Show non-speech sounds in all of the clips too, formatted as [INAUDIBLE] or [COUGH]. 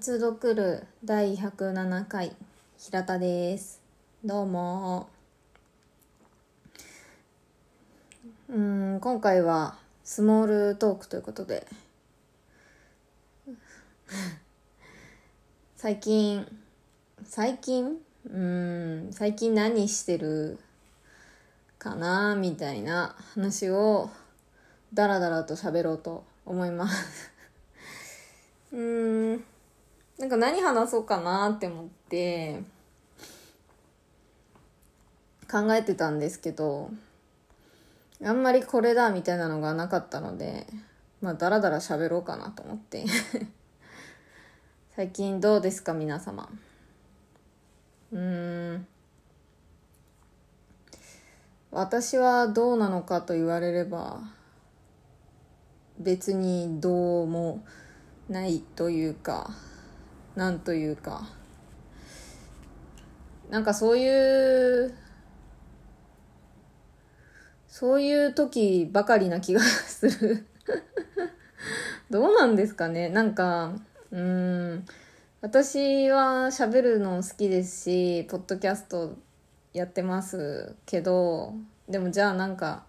密度来る第107回平田です。どうも。うん今回はスモールトークということで。最近最近？うん最近何してるかなみたいな話をダラダラと喋ろうと思います。うん。なんか何話そうかなって思って考えてたんですけどあんまりこれだみたいなのがなかったのでまあダラダラ喋ろうかなと思って。最近どうですか皆様？うーん。私はどうなのかと言われれば別にどうもないというかなんというか。なんかそういうそういう時ばかりな気がする。[LAUGHS] どうなんですかね？なんかうん。私は喋るの好きですしポッドキャストやってますけどでもじゃあなんか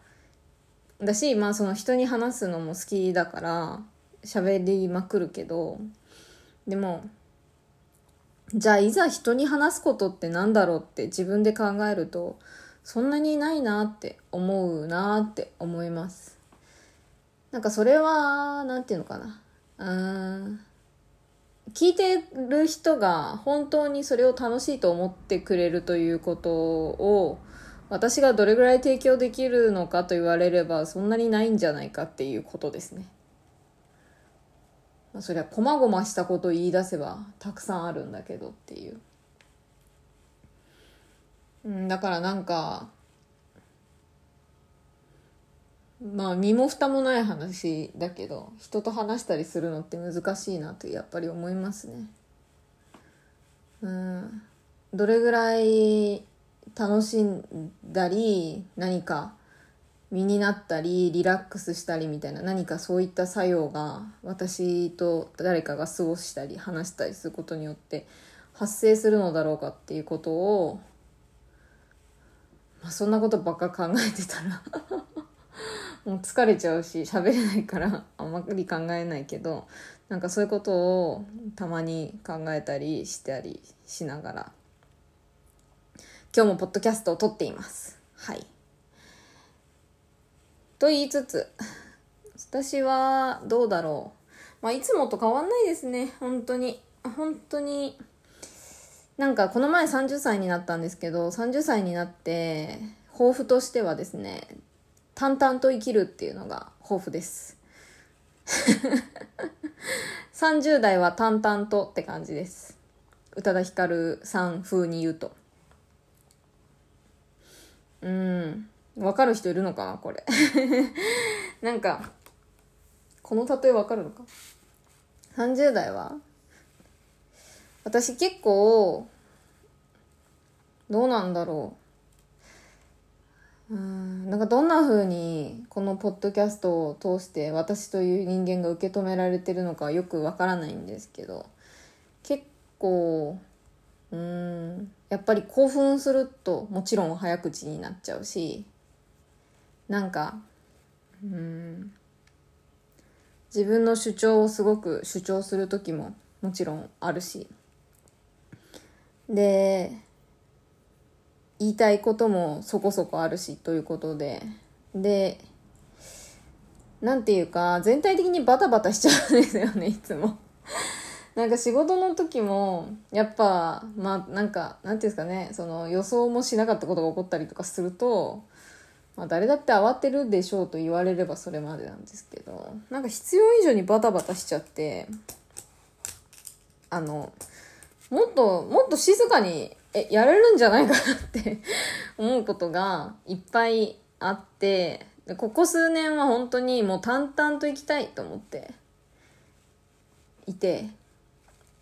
だしまあその人に話すのも好きだから喋りまくるけどでもじゃあいざ人に話すことってなんだろうって自分で考えるとそんなにないなって思うなって思いますなんかそれは何て言うのかなうん聞いてる人が本当にそれを楽しいと思ってくれるということを私がどれぐらい提供できるのかと言われればそんなにないんじゃないかっていうことですね。まあ、そりゃ細々したことを言い出せばたくさんあるんだけどっていう。うん、だからなんかまあ身も蓋もない話だけど人と話したりするのって難しいなとやっぱり思いますね。うんどれぐらい楽しんだり何か身になったりリラックスしたりみたいな何かそういった作用が私と誰かが過ごしたり話したりすることによって発生するのだろうかっていうことを、まあ、そんなことばっか考えてたら [LAUGHS] もう疲れちゃうし喋れないからあんまり考えないけどなんかそういうことをたまに考えたりしたりしながら今日もポッドキャストを撮っています。はい。と言いつつ、私はどうだろう。まあ、いつもと変わんないですね。本当に。本当に。なんかこの前30歳になったんですけど、30歳になって、抱負としてはですね、淡々と生きるっていうのが抱負です。[LAUGHS] 30代は淡々とって感じです。宇多田ヒカルさん風に言うと。うん。わかる人いるのか？なこれ。[LAUGHS] なんか、この例えわかるのか ?30 代は私結構、どうなんだろう。うん、なんかどんな風にこのポッドキャストを通して私という人間が受け止められてるのかよくわからないんですけど、結構、うんやっぱり興奮するともちろん早口になっちゃうしなんかうん。自分の主張をすごく主張する時ももちろんあるし。で言いたいこともそこそこあるしということで。でなんていうか全体的にバタバタしちゃうんですよねいつも。なんか仕事の時もやっぱまあなんかなんていうんですかねその予想もしなかったことが起こったりとかすると、まあ、誰だって慌てるでしょうと言われればそれまでなんですけどなんか必要以上にバタバタしちゃってあのもっともっと静かにえやれるんじゃないかなって [LAUGHS] 思うことがいっぱいあってでここ数年は本当にもう淡々と生きたいと思っていて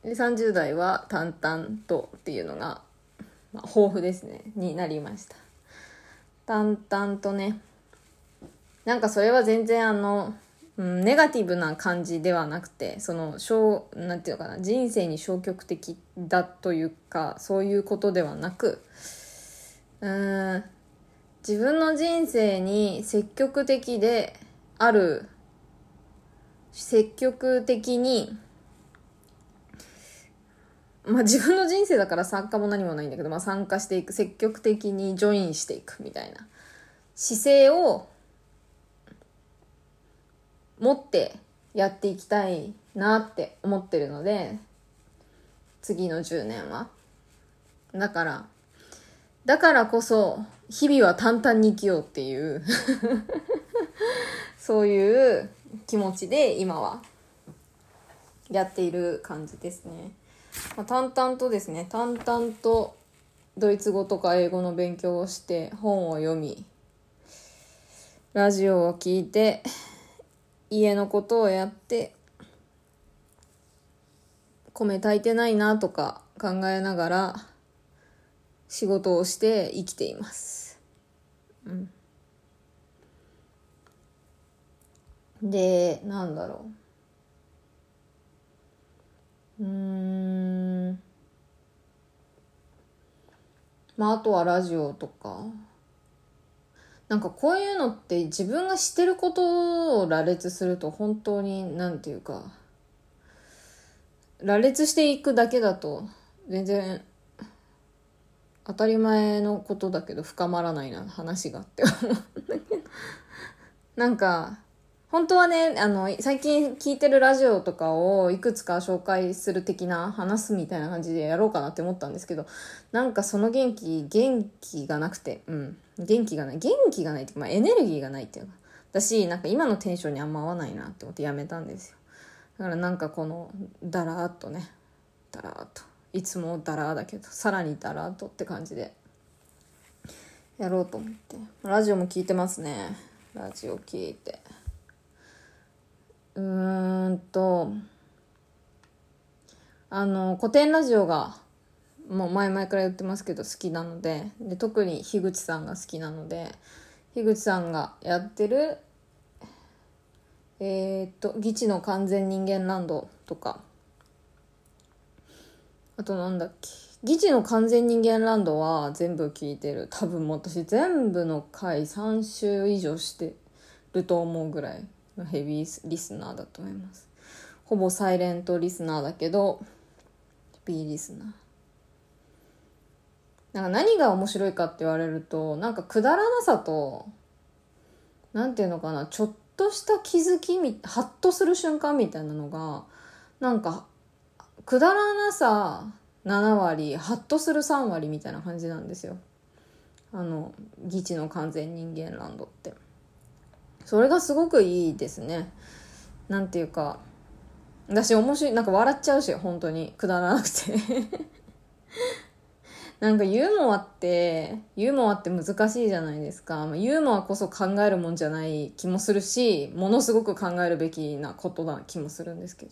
で30代は淡々とっていうのが、まあ、抱負ですねになりました。淡々とね。なんかそれは全然あのうん、ネガティブな感じではなくてその消なんていうのかな人生に消極的だというかそういうことではなくうん自分の人生に積極的である積極的にまあ自分の人生だから参加も何もないんだけど、まあ参加していく、積極的にジョインしていくみたいな姿勢を持ってやっていきたいなって思ってるので、次の10年は。だから、だからこそ、日々は淡々に生きようっていう [LAUGHS] そういう気持ちで今はやっている感じですね。まあ、淡々とですね、淡々とドイツ語とか英語の勉強をして本を読み、ラジオを聞いて、家のことをやって、米炊いてないなとか考えながら仕事をして生きています。うん。で、なんだろう。うん。まあ、あとはラジオとか。なんかこういうのって自分が知ってることを羅列すると本当になんていうか羅列していくだけだと全然当たり前のことだけど深まらないな話がって思うんだけどなんか本当はね、あの、最近聞いてるラジオとかをいくつか紹介する的な話すみたいな感じでやろうかなって思ったんですけど、なんかその元気、元気がなくて、うん。元気がない。元気がないっていうか、まあエネルギーがないっていうか。だし、なんか今のテンションにあんま合わないなって思ってやめたんですよ。だからなんかこの、だらーっとね、だらーっと。いつもだらーだけど、さらにだらーっとって感じで、やろうと思って。ラジオも聞いてますね。ラジオ聞いて。うんと、あの、古典ラジオが、もう前々から言ってますけど好きなので、で、特に樋口さんが好きなので、樋口さんがやってる、えー、っと、議地の完全人間ランドとか、あとなんだっけ、議事の完全人間ランドは全部聞いてる。多分もう私全部の回3週以上してると思うぐらい。ヘビーリスナーだと思います。ほぼサイレントリスナーだけどヘビーリスナー。なんか何が面白いかって言われるとなんかくだらなさとなんていうのかなちょっとした気づきみハッとする瞬間みたいなのがなんかくだらなさ7割ハッとする3割みたいな感じなんですよ。あの「議地の完全人間ランド」って。それがすごくいいですね。なんていうか私面白いなんか笑っちゃうし本当に。くだらなくて。[LAUGHS] なんかユーモアってユーモアって難しいじゃないですか。ユーモアこそ考えるもんじゃない気もするしものすごく考えるべきなことな気もするんですけど。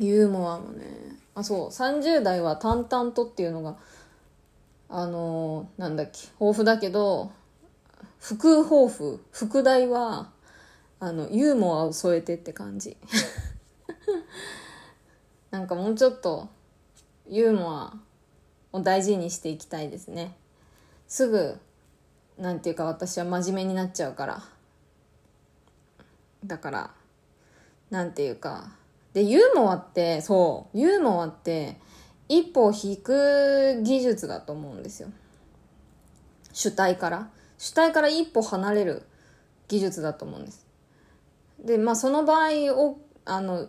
ユーモアもね。あそう。30代は淡々とっていうのがあのー、なんだっけ。豊富だけど副抱負副題はあのユーモアを添えてって感じ。[LAUGHS] なんかもうちょっとユーモアを大事にしていきたいですね。すぐなんていうか私は真面目になっちゃうから。だからなんていうか。でユーモアってそうユーモアって一歩引く技術だと思うんですよ。主体から。主体から一歩離れる技術だと思うんです。で、まあその場合を、あの、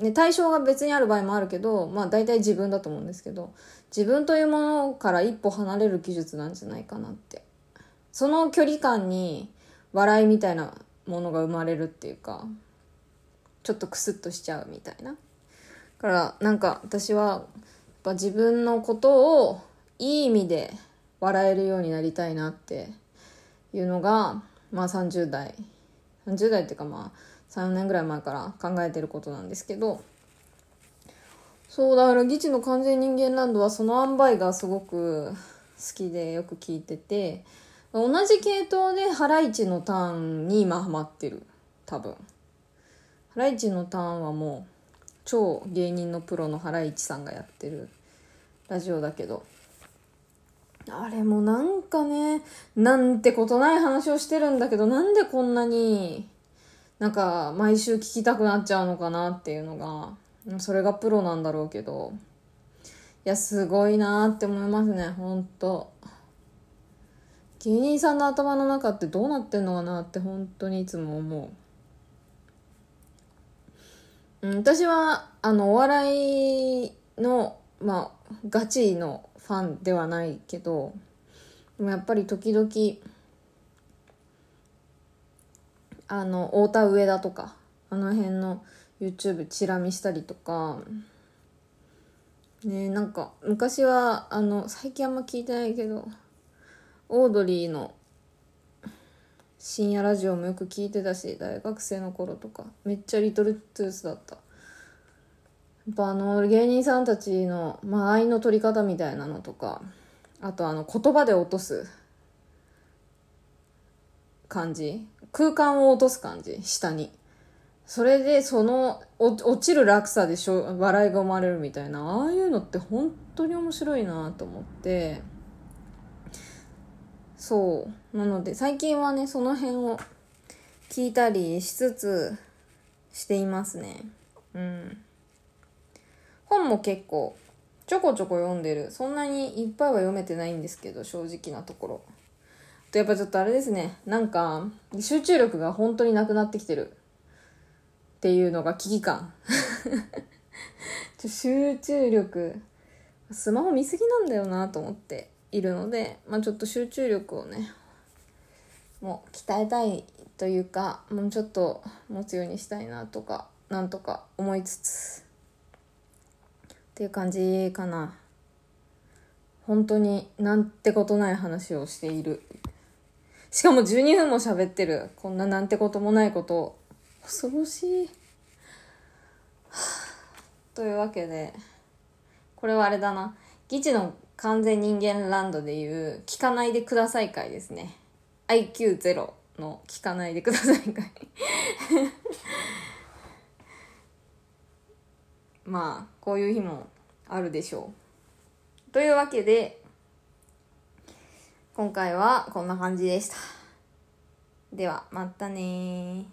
ね、対象が別にある場合もあるけど、まあ大体自分だと思うんですけど、自分というものから一歩離れる技術なんじゃないかなって。その距離感に笑いみたいなものが生まれるっていうか、ちょっとクスッとしちゃうみたいな。だからなんか私はやっぱ自分のことをいい意味で笑えるようになりたいなっていうのが、まあ30代、30代っていうかまあ3年ぐらい前から考えてることなんですけど、そうだから、議地の完全人間ランドはその塩梅がすごく好きでよく聞いてて、同じ系統でハライチのターンに今ハマってる多分。ハライチのターンはもう超芸人のプロのハライチさんがやってるラジオだけどあれもなんかねなんてことない話をしてるんだけどなんでこんなになんか毎週聞きたくなっちゃうのかなっていうのがそれがプロなんだろうけど。いやすごいなって思いますねほんと。芸人さんの頭の中ってどうなってんのかなって本当にいつも思う、うん、私はあのお笑いのまあガチのファンではないけどでもやっぱり時々あの太田上田とかあの辺の YouTube チラ見したりとかねなんか昔はあの最近あんま聞いてないけどオードリーの深夜ラジオもよく聞いてたし大学生の頃とかめっちゃリトルトゥースだった。っぱあの芸人さんたちの間合いの取り方みたいなのとかあとあの言葉で落とす感じ空間を落とす感じ下に。それでその落ちる落差でしょ笑いが生まれるみたいなああいうのって本当に面白いなと思って。そう。なので最近はねその辺を聞いたりしつつしていますね。うん。本も結構ちょこちょこ読んでる。そんなにいっぱいは読めてないんですけど正直なところ。とやっぱちょっとあれですね。なんか集中力が本当になくなってきてる。っていうのが危機感。集中力スマホ見すぎなんだよなと思っているので、まあ、ちょっと集中力をねもう鍛えたいというかもうちょっと持つようにしたいなとかなんとか思いつつ。っていう感じかな本当になんてことない話をしているしかも12分も喋ってるこんななんてこともないこと恐ろしい。[SIGHS] というわけで、これはあれだな。議事の完全人間ランドでいう聞かないでください会ですね。IQ0 の聞かないでください会。まあ、こういう日もあるでしょう。というわけで、今回はこんな感じでした。では、またね